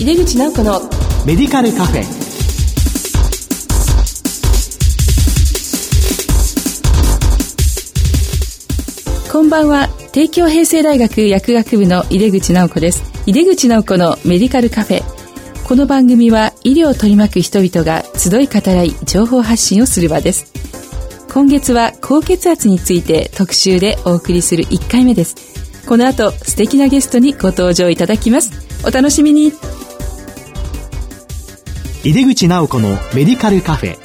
井出口直子のメディカルカフェ。こんばんは。帝京平成大学薬学部の井出口直子です。井出口直子のメディカルカフェ。この番組は医療を取り巻く人々が集い語らい情報発信をする場です。今月は高血圧について特集でお送りする1回目です。この後素敵なゲストにご登場いただきます。お楽しみに井出口直子のメディカルカフェ。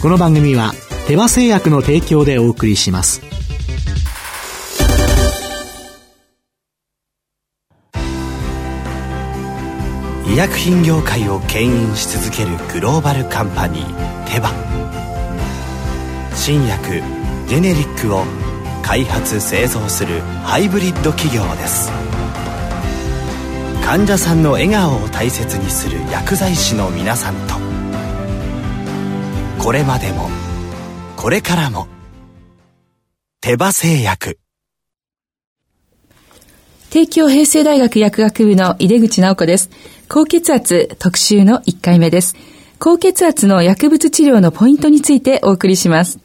この番組は手羽製薬の提供でお送りします。医薬品業界を牽引し続けるグローバルカンパニーテバ。新薬ジェネリックを開発製造するハイブリッド企業です。患者さんの笑顔を大切にする薬剤師の皆さんとこれまでもこれからも手羽製薬帝京平成大学薬学部の井出口直子です高血圧特集の1回目です。高血圧の薬物治療のポイントについてお送りします。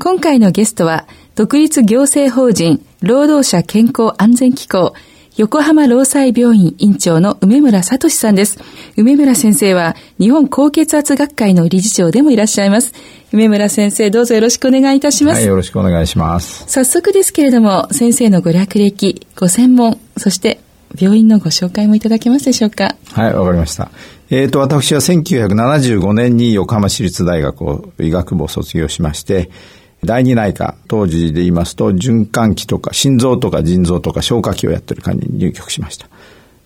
今回のゲストは、独立行政法人労働者健康安全機構横浜労災病院院長の梅村聡さんです。梅村先生は日本高血圧学会の理事長でもいらっしゃいます。梅村先生、どうぞよろしくお願いいたします。はい、よろしくお願いします。早速ですけれども、先生のご略歴、ご専門、そして病院のご紹介もいただけますでしょうか？はい、わかりました。えっ、ー、と、私は1975年に横浜市立大学を医学部を卒業しまして、第二内科、当時で言いますと、循環器とか心臓とか腎臓とか消化器をやってる科に入局しました。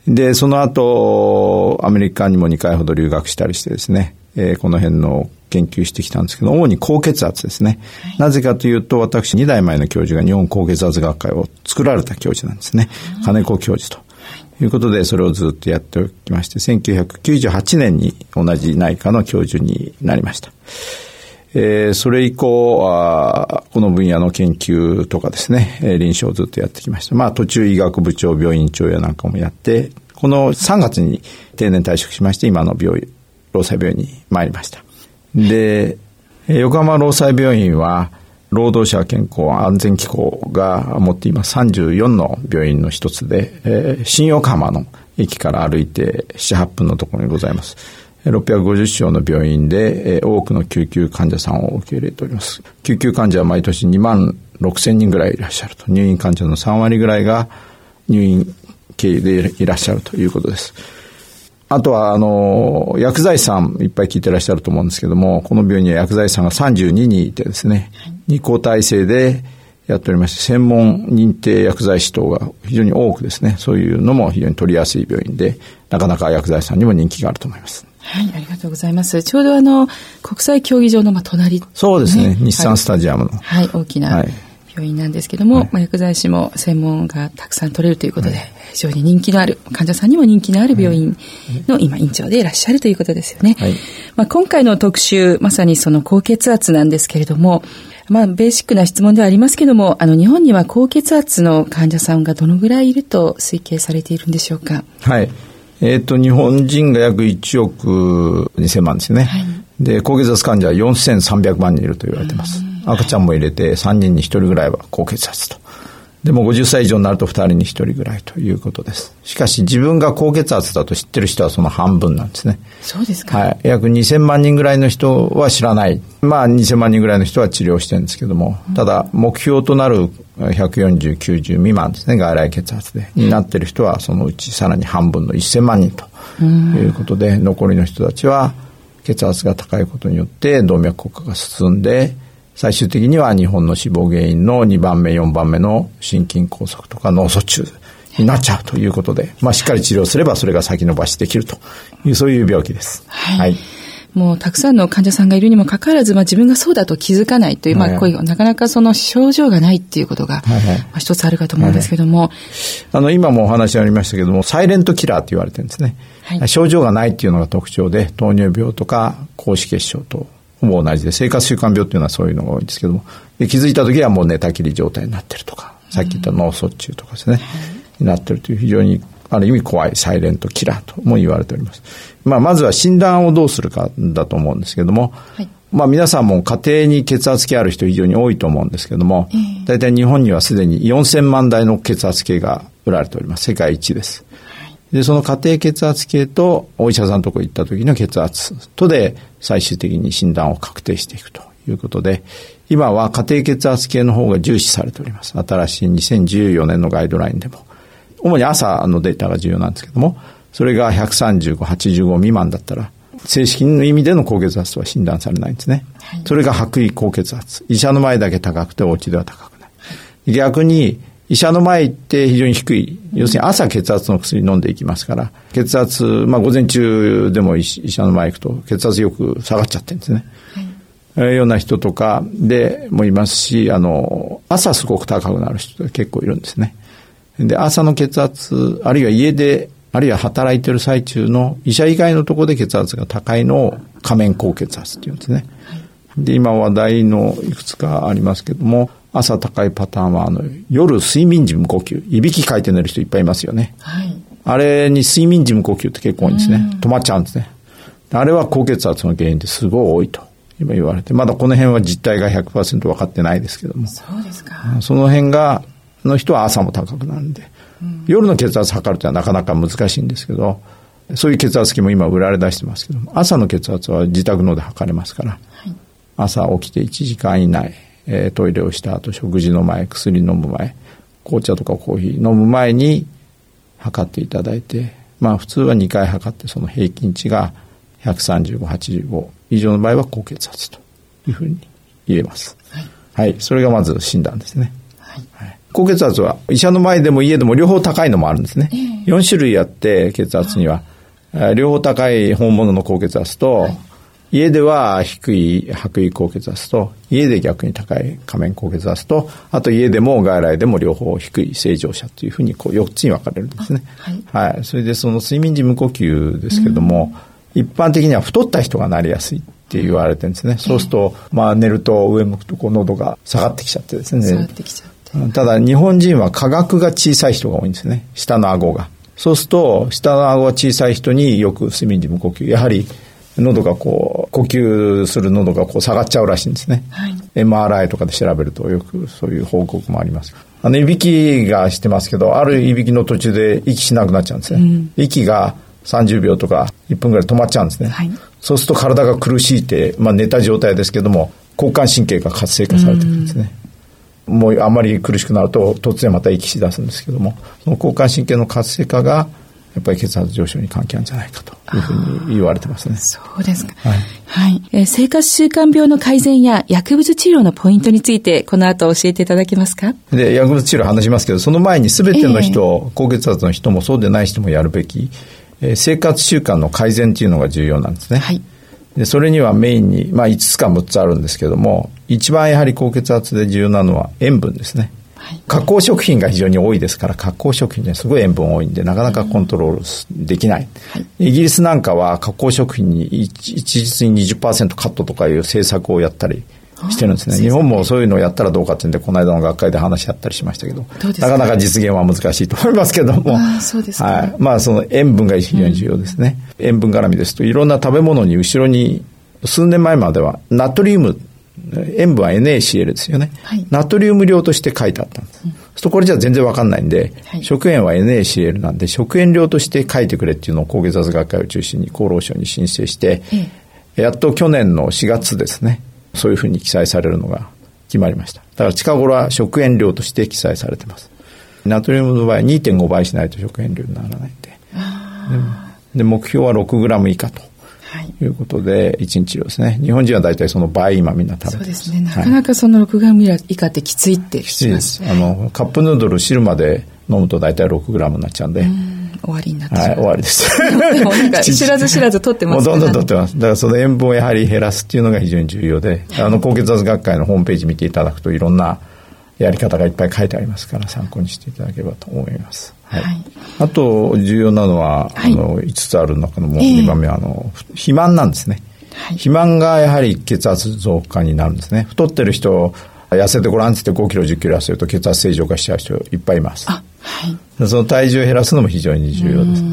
で、その後、アメリカにも2回ほど留学したりしてですね、えー、この辺の研究してきたんですけど、主に高血圧ですね。はい、なぜかというと、私2代前の教授が日本高血圧学会を作られた教授なんですね。金子教授と。いうことで、それをずっとやっておきまして、1998年に同じ内科の教授になりました。えー、それ以降あ、この分野の研究とかですね、えー、臨床をずっとやってきました。まあ、途中医学部長、病院長やなんかもやって、この3月に定年退職しまして、今の病院、労災病院に参りました。で、横浜労災病院は、労働者健康安全機構が持っています34の病院の一つで、えー、新横浜の駅から歩いて7、8分のところにございます。650床の病院で、えー、多くの救急患者さんを受け入れております。救急患者は毎年2万6千人ぐらいいらっしゃると。入院患者の3割ぐらいが入院経由でいらっしゃるということです。あとは、あの、薬剤師さんいっぱい聞いてらっしゃると思うんですけども、この病院には薬剤師さんが32人いてですね、二交体制でやっておりまして、専門認定薬剤師等が非常に多くですね、そういうのも非常に取りやすい病院で、なかなか薬剤師さんにも人気があると思います。はい、ありがとうございます。ちょうどあの、国際競技場のまあ隣、ね、そうですね、日産スタジアムの。はい、大きな、はい病院なんですけども、はい、まあ、薬剤師も専門がたくさん取れるということで、はい、非常に人気のある、患者さんにも人気のある病院の今院長でいらっしゃるということですよね。はい、まあ、今回の特集、まさにその高血圧なんですけれども、まあ、ベーシックな質問ではありますけども、あの、日本には高血圧の患者さんがどのぐらいいると推計されているんでしょうか？はい。えっ、ー、と、日本人が約1億2000万ですね。はい、で、高血圧患者は4300万人いると言われています。赤ちゃんも入れて3人に1人ぐらいは高血圧と。でも50歳以上になると2人に1人ぐらいということです。しかし自分が高血圧だと知ってる人はその半分なんですね。そうですか。はい。約2000万人ぐらいの人は知らない。まあ2000万人ぐらいの人は治療してるんですけども、ただ目標となる140、90未満ですね、外来血圧で、になってる人はそのうちさらに半分の1000万人ということで、残りの人たちは血圧が高いことによって動脈硬化が進んで、最終的には日本の死亡原因の2番目、4番目の心筋梗塞とか脳卒中になっちゃうということで、まあ、しっかり治療すればそれが先延ばしできるという、そういう病気です。はい、はい。もうたくさんの患者さんがいるにもかかわらず、まあ、自分がそうだと気づかないという、まあ、こういう、なかなかその症状がないっていうことが、はいはい、まあ、一つあるかと思うんですけども、はいはい、あの、今もお話ありましたけども、サイレントキラーと言われてるんですね。はい、症状がないっていうのが特徴で、糖尿病とか、高脂血症とほぼ同じで、生活習慣病っていうのはそういうのが多いんですけども、で気づいた時はもう寝たきり状態になってるとか、さっき言った脳卒中とかですね、になってるという非常にある意味怖いサイレントキラーとも言われております。まあ、まずは診断をどうするかだと思うんですけども、はい、まあ皆さんも家庭に血圧計ある人非常に多いと思うんですけども、えー、大体日本にはすでに4000万台の血圧計が売られております。世界一です。で、その家庭血圧計とお医者さんのとこ行った時の血圧とで最終的に診断を確定していくということで、今は家庭血圧計の方が重視されております。新しい2014年のガイドラインでも。主に朝のデータが重要なんですけども、それが135、85未満だったら、正式の意味での高血圧とは診断されないんですね。はい、それが白衣高血圧。医者の前だけ高くてお家では高くない。逆に、医者の前って非常に低い。要するに朝血圧の薬飲んでいきますから、血圧、まあ午前中でも医者の前行くと血圧よく下がっちゃってるんですね。はい、ような人とかでもいますし、あの、朝すごく高くなる人が結構いるんですね。で、朝の血圧、あるいは家で、あるいは働いてる最中の医者以外のところで血圧が高いのを仮面高血圧っていうんですね。で、今話題のいくつかありますけども、朝高いパターンは、あの、夜睡眠時無呼吸。いびきかいて寝る人いっぱいいますよね。はい。あれに睡眠時無呼吸って結構多いんですね。止まっちゃうんですね。あれは高血圧の原因ですごい多いと。今言われて、まだこの辺は実態が100%分かってないですけども。そうですか。その辺が、の人は朝も高くなるんで、うん、夜の血圧測るというのはなかなか難しいんですけど、そういう血圧計も今売られ出してますけども、朝の血圧は自宅ので測れますから、はい、朝起きて1時間以内、えー、トイレをした後、食事の前、薬飲む前、紅茶とかコーヒー飲む前に測っていただいて、まあ普通は2回測ってその平均値が135、85以上の場合は高血圧というふうに言えます。はい、はい。それがまず診断ですね。はい、はい高血圧は医者の前でも家でも両方高いのもあるんですね。えー、4種類あって血圧には。両方高い本物の高血圧と、はい、家では低い白衣高血圧と、家で逆に高い仮面高血圧と、あと家でも外来でも両方低い正常者というふうにこう4つに分かれるんですね。はい、はい。それでその睡眠時無呼吸ですけども、うん、一般的には太った人がなりやすいって言われてるんですね。そうすると、まあ寝ると上向くとこう喉が下がってきちゃってですね。下がってきちゃって。ただ日本人は価格が小さい人が多いんですね。下の顎が。そうすると、下の顎が小さい人によく睡眠時無呼吸。やはり喉がこう、呼吸する喉がこう下がっちゃうらしいんですね。はい、MRI とかで調べるとよくそういう報告もあります。あの、いびきがしてますけど、あるいびきの途中で息しなくなっちゃうんですね。うん、息が30秒とか1分ぐらい止まっちゃうんですね。はい、そうすると体が苦しいって、まあ寝た状態ですけども、交感神経が活性化されてるんですね。うもうあまり苦しくなると突然また息し出すんですけども、その交感神経の活性化がやっぱり血圧上昇に関係あるんじゃないかというふうに言われてますね。そうですか。はい。はい、えー、生活習慣病の改善や薬物治療のポイントについて、この後教えていただけますか？で、薬物治療話しますけど、その前に全ての人、えー、高血圧の人もそうでない人もやるべき、えー、生活習慣の改善というのが重要なんですね。はい。で、それにはメインに、まあ5つか6つあるんですけども、一番やはり高血圧で重要なのは塩分ですね。加工食品が非常に多いですから加工食品にはすごい塩分多いんでなかなかコントロールできない、はい、イギリスなんかは加工食品に一律に20%カットとかいう政策をやったりしてるんですね。日本もそういうのをやったらどうかっていうんで、この間の学会で話し合ったりしましたけど、なかなか実現は難しいと思いますけども、あそうですはい。まあ、その塩分が非常に重要ですね。うん、塩分絡みですと、いろんな食べ物に後ろに、数年前まではナトリウム塩分は NaCl ですよね、はい、ナトリウム量として書いてあったんです。うん、これじゃ全然わかんないんで、はい、食塩は NaCl なんで食塩量として書いてくれっていうのを高血圧学会を中心に厚労省に申請して、えやっと去年の4月ですねそういうふうに記載されるのが決まりました。だから近頃は食塩量として記載されてます。ナトリウムの場合2.5倍しないと食塩量にならないんで。で目標は 6g 以下ということで、1日量ですね。日本人は大体その倍今みんな食べてます。そうですね。なかなかその6グラム以下ってきついってきついです。あの、カップヌードル汁まで飲むと大体6グラムになっちゃうんで。終わりになってはい、終わりです。で知らず知らず取ってますね。もうどんどん取ってます。だからその塩分をやはり減らすっていうのが非常に重要で、あの、高血圧学会のホームページ見ていただくといろんなやり方がいっぱい書いてありますから参考にしていただければと思います。はい。はい、あと重要なのは、はい、あの5つある中のもう2番目は、あの肥満なんですね。はい、肥満がやはり血圧増加になるんですね。太ってる人痩せてごらんって言って5キロ10キロ痩せると血圧正常化しちゃう人いっぱいいます。あはい、その体重を減らすのも非常に重要です、ね、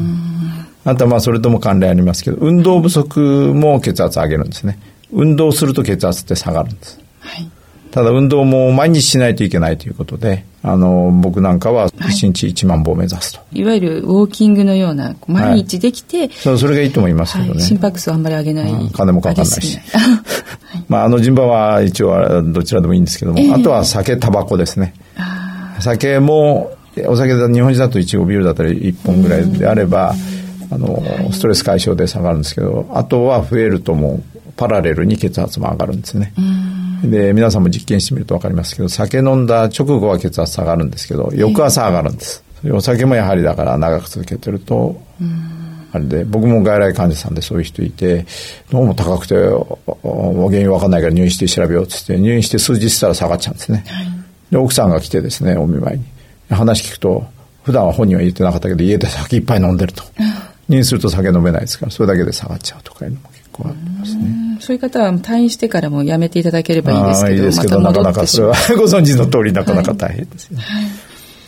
あとはまあそれとも関連ありますけど、運動不足も血圧上げるんですね。運動すると血圧って下がるんです。はい、ただ運動も毎日しないといけないということで、あの、僕なんかは1日1万歩を目指すと、はい。いわゆるウォーキングのような、毎日できて、はい、そう、それがいいと思いますけどね。心拍数あんまり上げない。金もかかんないし。まあ、あの順番は一応どちらでもいいんですけども、えー、あとは酒、タバコですね。酒も、お酒だ日本人だと1合ビールだったら1本ぐらいであれば、あの、ストレス解消で下がるんですけど、あとは増えるともうパラレルに血圧も上がるんですね。で、皆さんも実験してみると分かりますけど、酒飲んだ直後は血圧下がるんですけど、翌朝上がるんです。お酒もやはりだから長く続けてると、あれで、僕も外来患者さんでそういう人いて、どうも高くて、原因分かんないから入院して調べようってって、入院して数日したら下がっちゃうんですね。はい、で、奥さんが来てですね、お見舞いに。話聞くと、普段は本人は言ってなかったけど、家で酒いっぱい飲んでると。入院すると酒飲めないですから、それだけで下がっちゃうとかいうのも結構ありますね。そういう方は退院してからもやめていただければいいですけど、いいですけど、ま、なかなかそれは ご存知の通りなかなか大変ですよね。はい、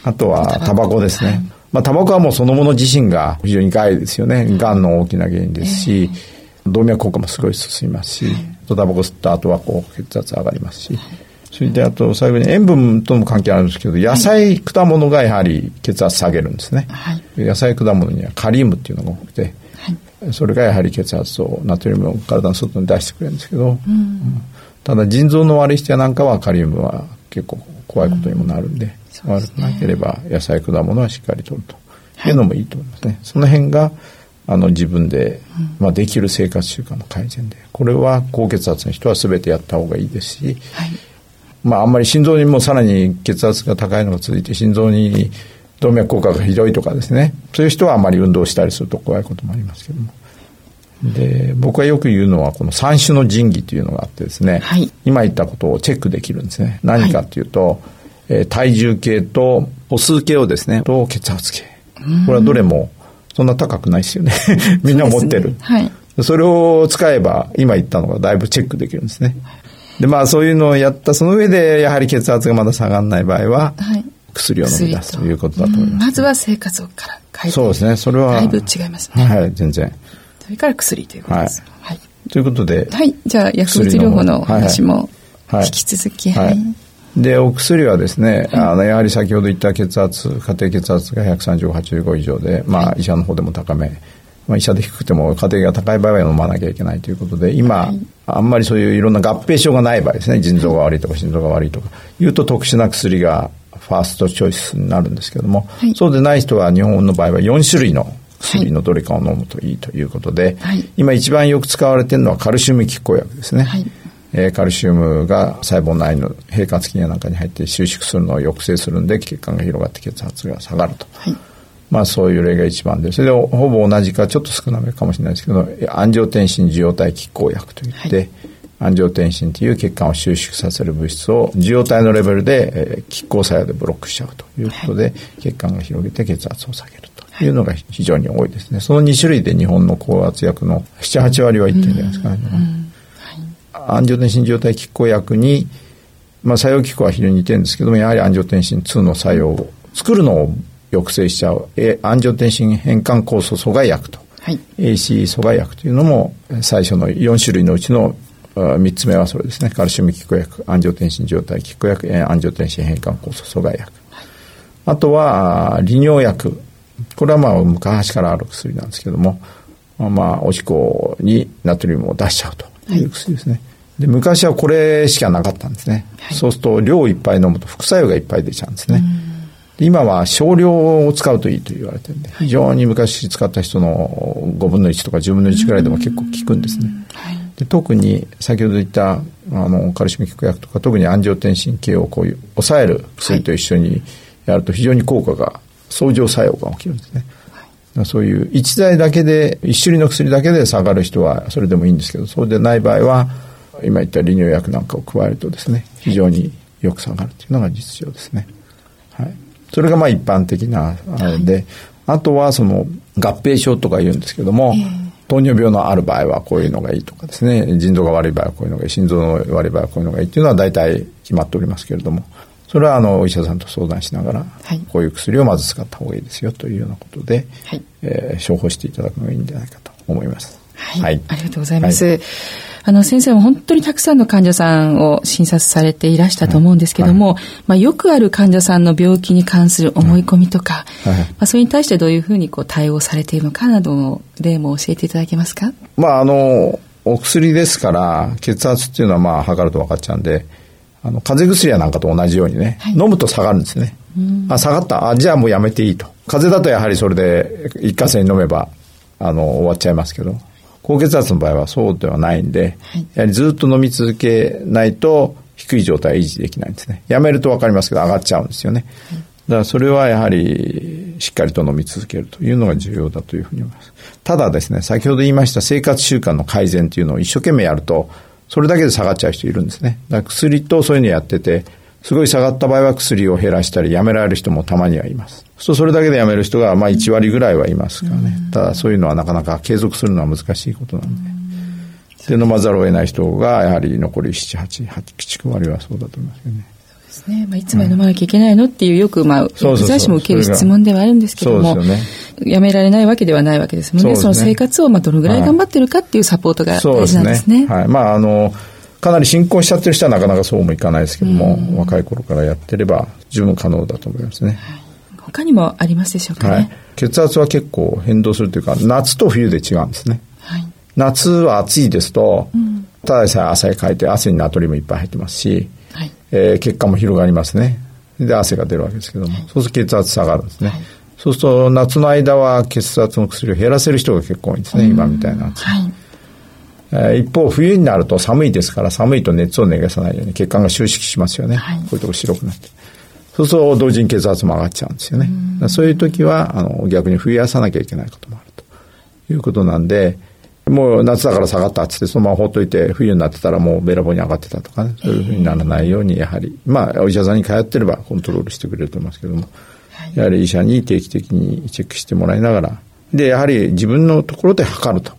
あとは、タバコですね。はい、まあ、タバコはもうそのもの自身が非常に害ですよね。がんの大きな原因ですし、えー、動脈硬化もすごい進みますし、タバコ吸った後はこう血圧上がりますし、それであと最後に塩分とも関係あるんですけど、野菜、果物がやはり血圧下げるんですね。はい、野菜、果物にはカリウムっていうのが多くて、はい、それがやはり血圧をナトリウムを体の外に出してくれるんですけど、うん、ただ腎臓の悪い人やなんかはカリウムは結構怖いことにもなるんで、うん、悪くなければ野菜、果物はしっかりとるとい。うのもいいと思いますね。その辺があの自分で、まあ、できる生活習慣の改善でこれは高血圧の人は全てやった方がいいですし、はい。まあ、あんまり心臓にもさらに血圧が高いのが続いて心臓に動脈硬化がひどいとかですね。そういう人はあまり運動したりすると怖いこともありますけども。で僕はよく言うのはこの三種の神器というのがあってですね、はい、今言ったことをチェックできるんですね。何かというと、はい、えー、体重計と歩数計をですね。と血圧計。これはどれもそんな高くないですよね。みんな持ってる、ね、はい、それを使えば今言ったのがだいぶチェックできるんですね、で、まあそういうのをやったその上で、やはり血圧がまだ下がらない場合は、はい、薬を飲み出すということだと思います、ね、まずは生活から変えてそうですね。それは。だいぶ違いますね。はい、全然。それから薬ということです。はい。はい、ということで。はい。じゃあ、薬物療法のお話も引き続き。はい。はいで、お薬はですね、はい、あの、やはり先ほど言った血圧、家庭血圧が135、85以上で、まあ、医者の方でも高め、まあ、医者で低くても家庭が高い場合は飲まなきゃいけないということで、今、はい、あんまりそういういろんな合併症がない場合ですね、腎臓が悪いとか心臓が悪いとか、いうと特殊な薬がファーストチョイスになるんですけども、はい、そうでない人は日本の場合は4種類の薬のどれかを飲むといいということで、はい、今一番よく使われているのはカルシウム拮抗薬ですね。はい。えー、カルシウムが細胞内の平滑筋やなんかに入って収縮するのを抑制するんで血管が広がって血圧が下がると。はい。まあそういう例が一番で、それでほぼ同じかちょっと少なめかもしれないですけど、安城天心受容体拮抗薬といって、はい、安城天心という血管を収縮させる物質を受容体のレベルで、えー、拮抗作用でブロックしちゃうということで、はい、血管が広げて血圧を下げるというのが非常に多いですね。その2種類で日本の高圧薬の7、8割はいってるんじゃないですかね。安城天心受容体拮抗薬に、まあ作用機構は非常に似てるんですけども、やはり安城天心2の作用を作るのを抑制しちゃう、えアンジオテンシン変換酵素阻害薬と、はい、AC 阻害薬というのも最初の4種類のうちの3つ目はそれですね。カルシウム拮抗薬アンジオテンシン状態拮抗薬アンジオテンシン変換酵素阻害薬、はい、あとは利尿薬。これはまあ昔からある薬なんですけどもまあおしっこにナトリウムを出しちゃうという薬ですね、はいで昔はこれしかなかったんですね、はい、そうすると量いっぱい飲むと副作用がいっぱい出ちゃうんですね、今は少量を使うといいと言われてるんで、非常に昔使った人の5分の1とか10分の1ぐらいでも結構効くんですね。で特に先ほど言ったあのカルシウム効く薬とか特に安城天心系をこういう抑える薬と一緒にやると非常に効果が相乗作用が起きるんですね。そういう一剤だけで一種類の薬だけで下がる人はそれでもいいんですけどそうでない場合は今言った利尿薬なんかを加えるとですね非常によく下がるというのが実情ですね。はい。それがまあ一般的なあれで、はい、あとはその合併症とか言うんですけども、えー、糖尿病のある場合はこういうのがいいとかですね、腎臓が悪い場合はこういうのがいい、心臓の悪い場合はこういうのがいいっていうのは大体決まっておりますけれども、それはあのお医者さんと相談しながら、はい。こういう薬をまず使った方がいいですよというようなことで、はい。えー処方していただくのがいいんじゃないかと思います。はい、ありがとうございます。あの、先生も本当にたくさんの患者さんを診察されていらしたと思うんですけども、まあ、よくある患者さんの病気に関する思い込みとか、はい。まあ、それに対してどういうふうにこう対応されているのかなどの例も教えていただけますか？まああのお薬ですから血圧っていうのはまあ測ると分かっちゃうんであの風邪薬やなんかと同じようにね、はい。飲むと下がるんですね。あ下がった。あじゃあもうやめていいと。風邪だとやはりそれで一過性に飲めばあの終わっちゃいますけど高血圧の場合はそうではないんで、はい。やはりずっと飲み続けないと低い状態は維持できないんですね。やめると分かりますけど上がっちゃうんですよね、だからそれはやはりしっかりと飲み続けるというのが重要だというふうに思います。ただですね先ほど言いました生活習慣の改善というのを一生懸命やるとそれだけで下がっちゃう人いるんですね。だから薬とそういうのやっててすごい下がった場合は薬を減らしたりやめられる人もたまにはいますそうそれだけでやめる人がまあ1割ぐらいはいますからねただそういうのはなかなか継続するのは難しいことなんでで飲まざるを得ない人がやはり残り7、8、8、9割はそうだと思いますよね。ですね。まあ、いつまで飲まなきゃいけないのっていうよく、まあ、薬剤師も受ける質問ではあるんですけども、そうですよやめられないわけではないわけですもんね。そねの生活をまあどのぐらい頑張ってるかっていうサポートが大事なんですね。はい。まあ、あの、かなり進行しちゃってる人はなかなかそうもいかないですけども、若い頃からやってれば十分可能だと思いますね。他にもありますでしょうかね。はい。血圧は結構変動するというか、夏と冬で違うんですね。はい。夏は暑いですと、ただでさえ汗かいて汗にナトリウムいっぱい入ってますし、はい。えー血管も広がりますね。で、汗が出るわけですけども、そうすると血圧下がるんですね。そうすると、夏の間は血圧の薬を減らせる人が結構多いんですね、今みたいな。はい。えー一方、冬になると寒いですから、寒いと熱を逃がさないように血管が収縮しますよね。はいこういうとこ白くなって。そうすると、同時に血圧も上がっちゃうんですよね。だからそういう時は、あの、逆に増やさなきゃいけないこともあるということなんで、もう夏だから下がったっつってそのままほっといて冬になってたらもうべらぼうに上がってたとかね、そういうふうにならないようにやはり、まあお医者さんに通ってればコントロールしてくれると思いますけども、やはり医者に定期的にチェックしてもらいながら、で、やはり自分のところで測ると。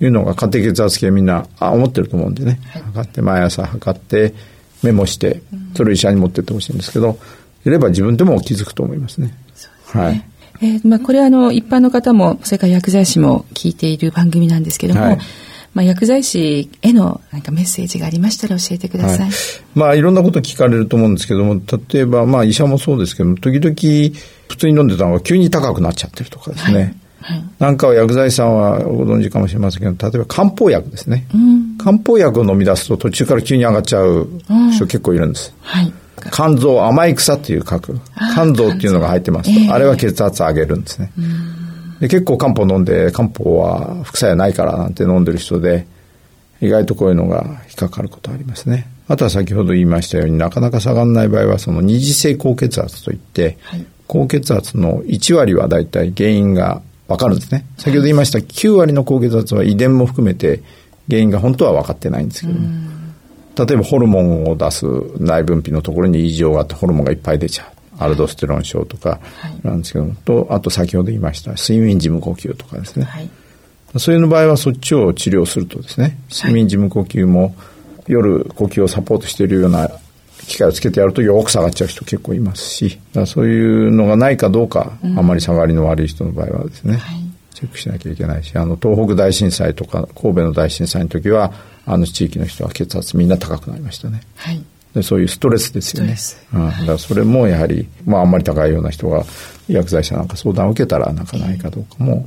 いうのが家庭血圧計みんなあ思ってると思うんでね、測って毎朝測ってメモしてそれを医者に持ってってほしいんですけどいれば自分でも気づくと思いますね。はい。えーまあ、これはあの一般の方もそれから薬剤師も聞いている番組なんですけども、はい。まあ、薬剤師へのなんかメッセージがありましたら教えてください。はい、まあいろんなこと聞かれると思うんですけども例えばまあ医者もそうですけども時々普通に飲んでたのが急に高くなっちゃってるとかですね、はいなんかは薬剤師さんはご存知かもしれませんけど例えば漢方薬ですね、うん。漢方薬を飲み出すと途中から急に上がっちゃう人結構いるんです、はい。肝臓甘い草っていう書く肝臓っていうのが入ってます。ええあれは血圧上げるんですね。で結構漢方飲んで漢方は副作用ないからなんて飲んでる人で意外とこういうのが引っかかることありますね。あとは先ほど言いましたようになかなか下がらない場合はその二次性高血圧といって、はい。高血圧の1割はだいたい原因がわかるんですね。先ほど言いました9割の高血圧は遺伝も含めて原因が本当は分かってないんですけども例えばホルモンを出す内分泌のところに異常があってホルモンがいっぱい出ちゃうアルドステロン症とかなんですけども、とあと先ほど言いました睡眠時無呼吸とかですね、はい。そういう場合はそっちを治療するとですね睡眠時無呼吸も夜呼吸をサポートしているような機械をつけてやるとよく下がっちゃう人結構いますしそういうのがないかどうか、あまり下がりの悪い人の場合はですね、チェックしなきゃいけないしあの東北大震災とか神戸の大震災の時はあの地域の人は血圧みんな高くなりましたね。はい。でそういうストレスですよね。スうん、だからそれもやはり、まああんまり高いような人が薬剤師なんか相談を受けたらなんかないかどうかも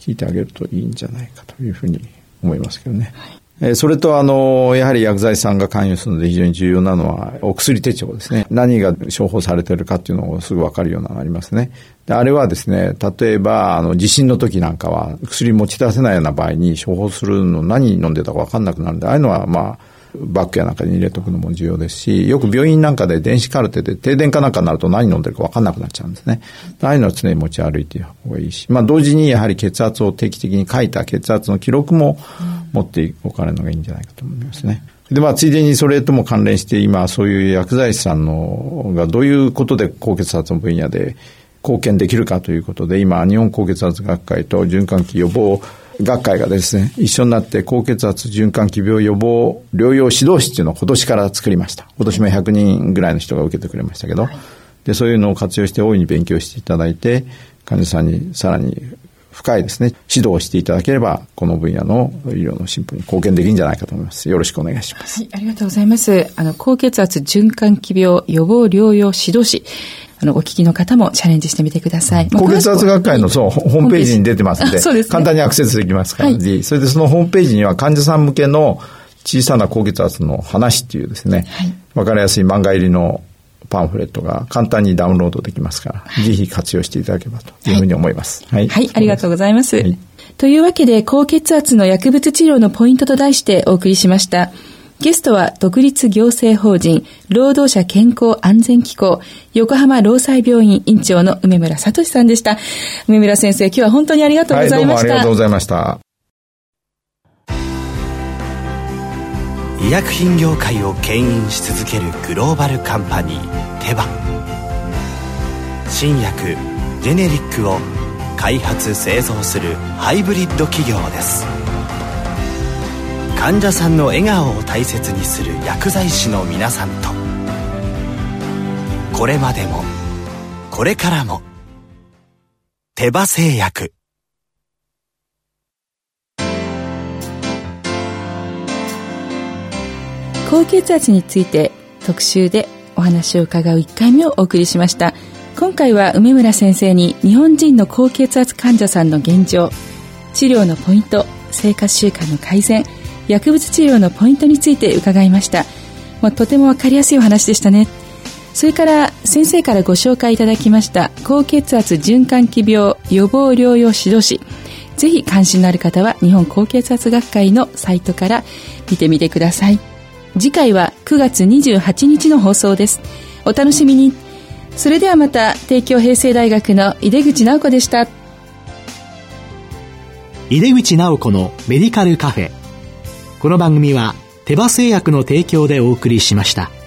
聞いてあげるといいんじゃないかというふうに思いますけどね。えーそれとあの、やはり薬剤さんが関与するので非常に重要なのはお薬手帳ですね。何が処方されてるかっていうのをすぐわかるようなのがありますね。で、あれはですね、例えばあの地震の時なんかは薬持ち出せないような場合に処方するの何飲んでたかわかんなくなるんで、ああいうのはまあ、バッグやなんかに入れておくのも重要ですし、よく病院なんかで電子カルテで停電かなんかになると何飲んでるか分かんなくなっちゃうんですね。ああいうのは常に持ち歩いていた方がいいし、まあ同時にやはり血圧を定期的に書いた血圧の記録も持っておかれるのがいいんじゃないかと思いますね。で、まあ、ついでにそれとも関連して、今、そういう薬剤師さんの、がどういうことで高血圧の分野で貢献できるかということで、今、日本高血圧学会と循環器予防学会がですね、一緒になって高血圧循環器病予防療養指導室っていうのを今年から作りました。今年も100人ぐらいの人が受けてくれましたけど、で、そういうのを活用して大いに勉強していただいて、患者さんにさらに深いですね、指導をしていただければ、この分野の医療の進歩に貢献できるんじゃないかと思います。よろしくお願いします。はい、ありがとうございます。あの、高血圧循環器病予防療養指導士、あの、お聞きの方もチャレンジしてみてください。高血圧学会のそう、ホームページに出てますんで、そうです、ね、簡単にアクセスできますから、はい、それでそのホームページには患者さん向けの小さな高血圧の話っていうですね、はい、わかりやすい漫画入りのパンフレットが簡単にダウンロードできますから、はい、ぜひ活用していただければというふうに思います。はい。はい、ありがとうございます。はい、というわけで、高血圧の薬物治療のポイントと題してお送りしました。ゲストは独立行政法人労働者健康安全機構横浜労災病院院長の梅村聡さんでした。梅村先生、今日は本当にありがとうございました。はい、どうもありがとうございました。医薬品業界を牽引し続けるグローバルカンパニーテバ新薬ジェネリックを開発製造するハイブリッド企業です患者さんの笑顔を大切にする薬剤師の皆さんと。これまでもこれからも手羽製薬。高血圧について特集でお話を伺う1回目をお送りしました。今回は梅村先生に日本人の高血圧患者さんの現状治療のポイント生活習慣の改善薬物治療のポイントについて伺いました、まあ、とても分かりやすいお話でしたね。それから先生からご紹介いただきました高血圧循環器病予防療養指導士。ぜひ関心のある方は日本高血圧学会のサイトから見てみてください。次回は9月28日の放送です。お楽しみに。それではまた帝京平成大学の井出口直子でした。井出口直子のメディカルカフェ。この番組は手羽製薬の提供でお送りしました。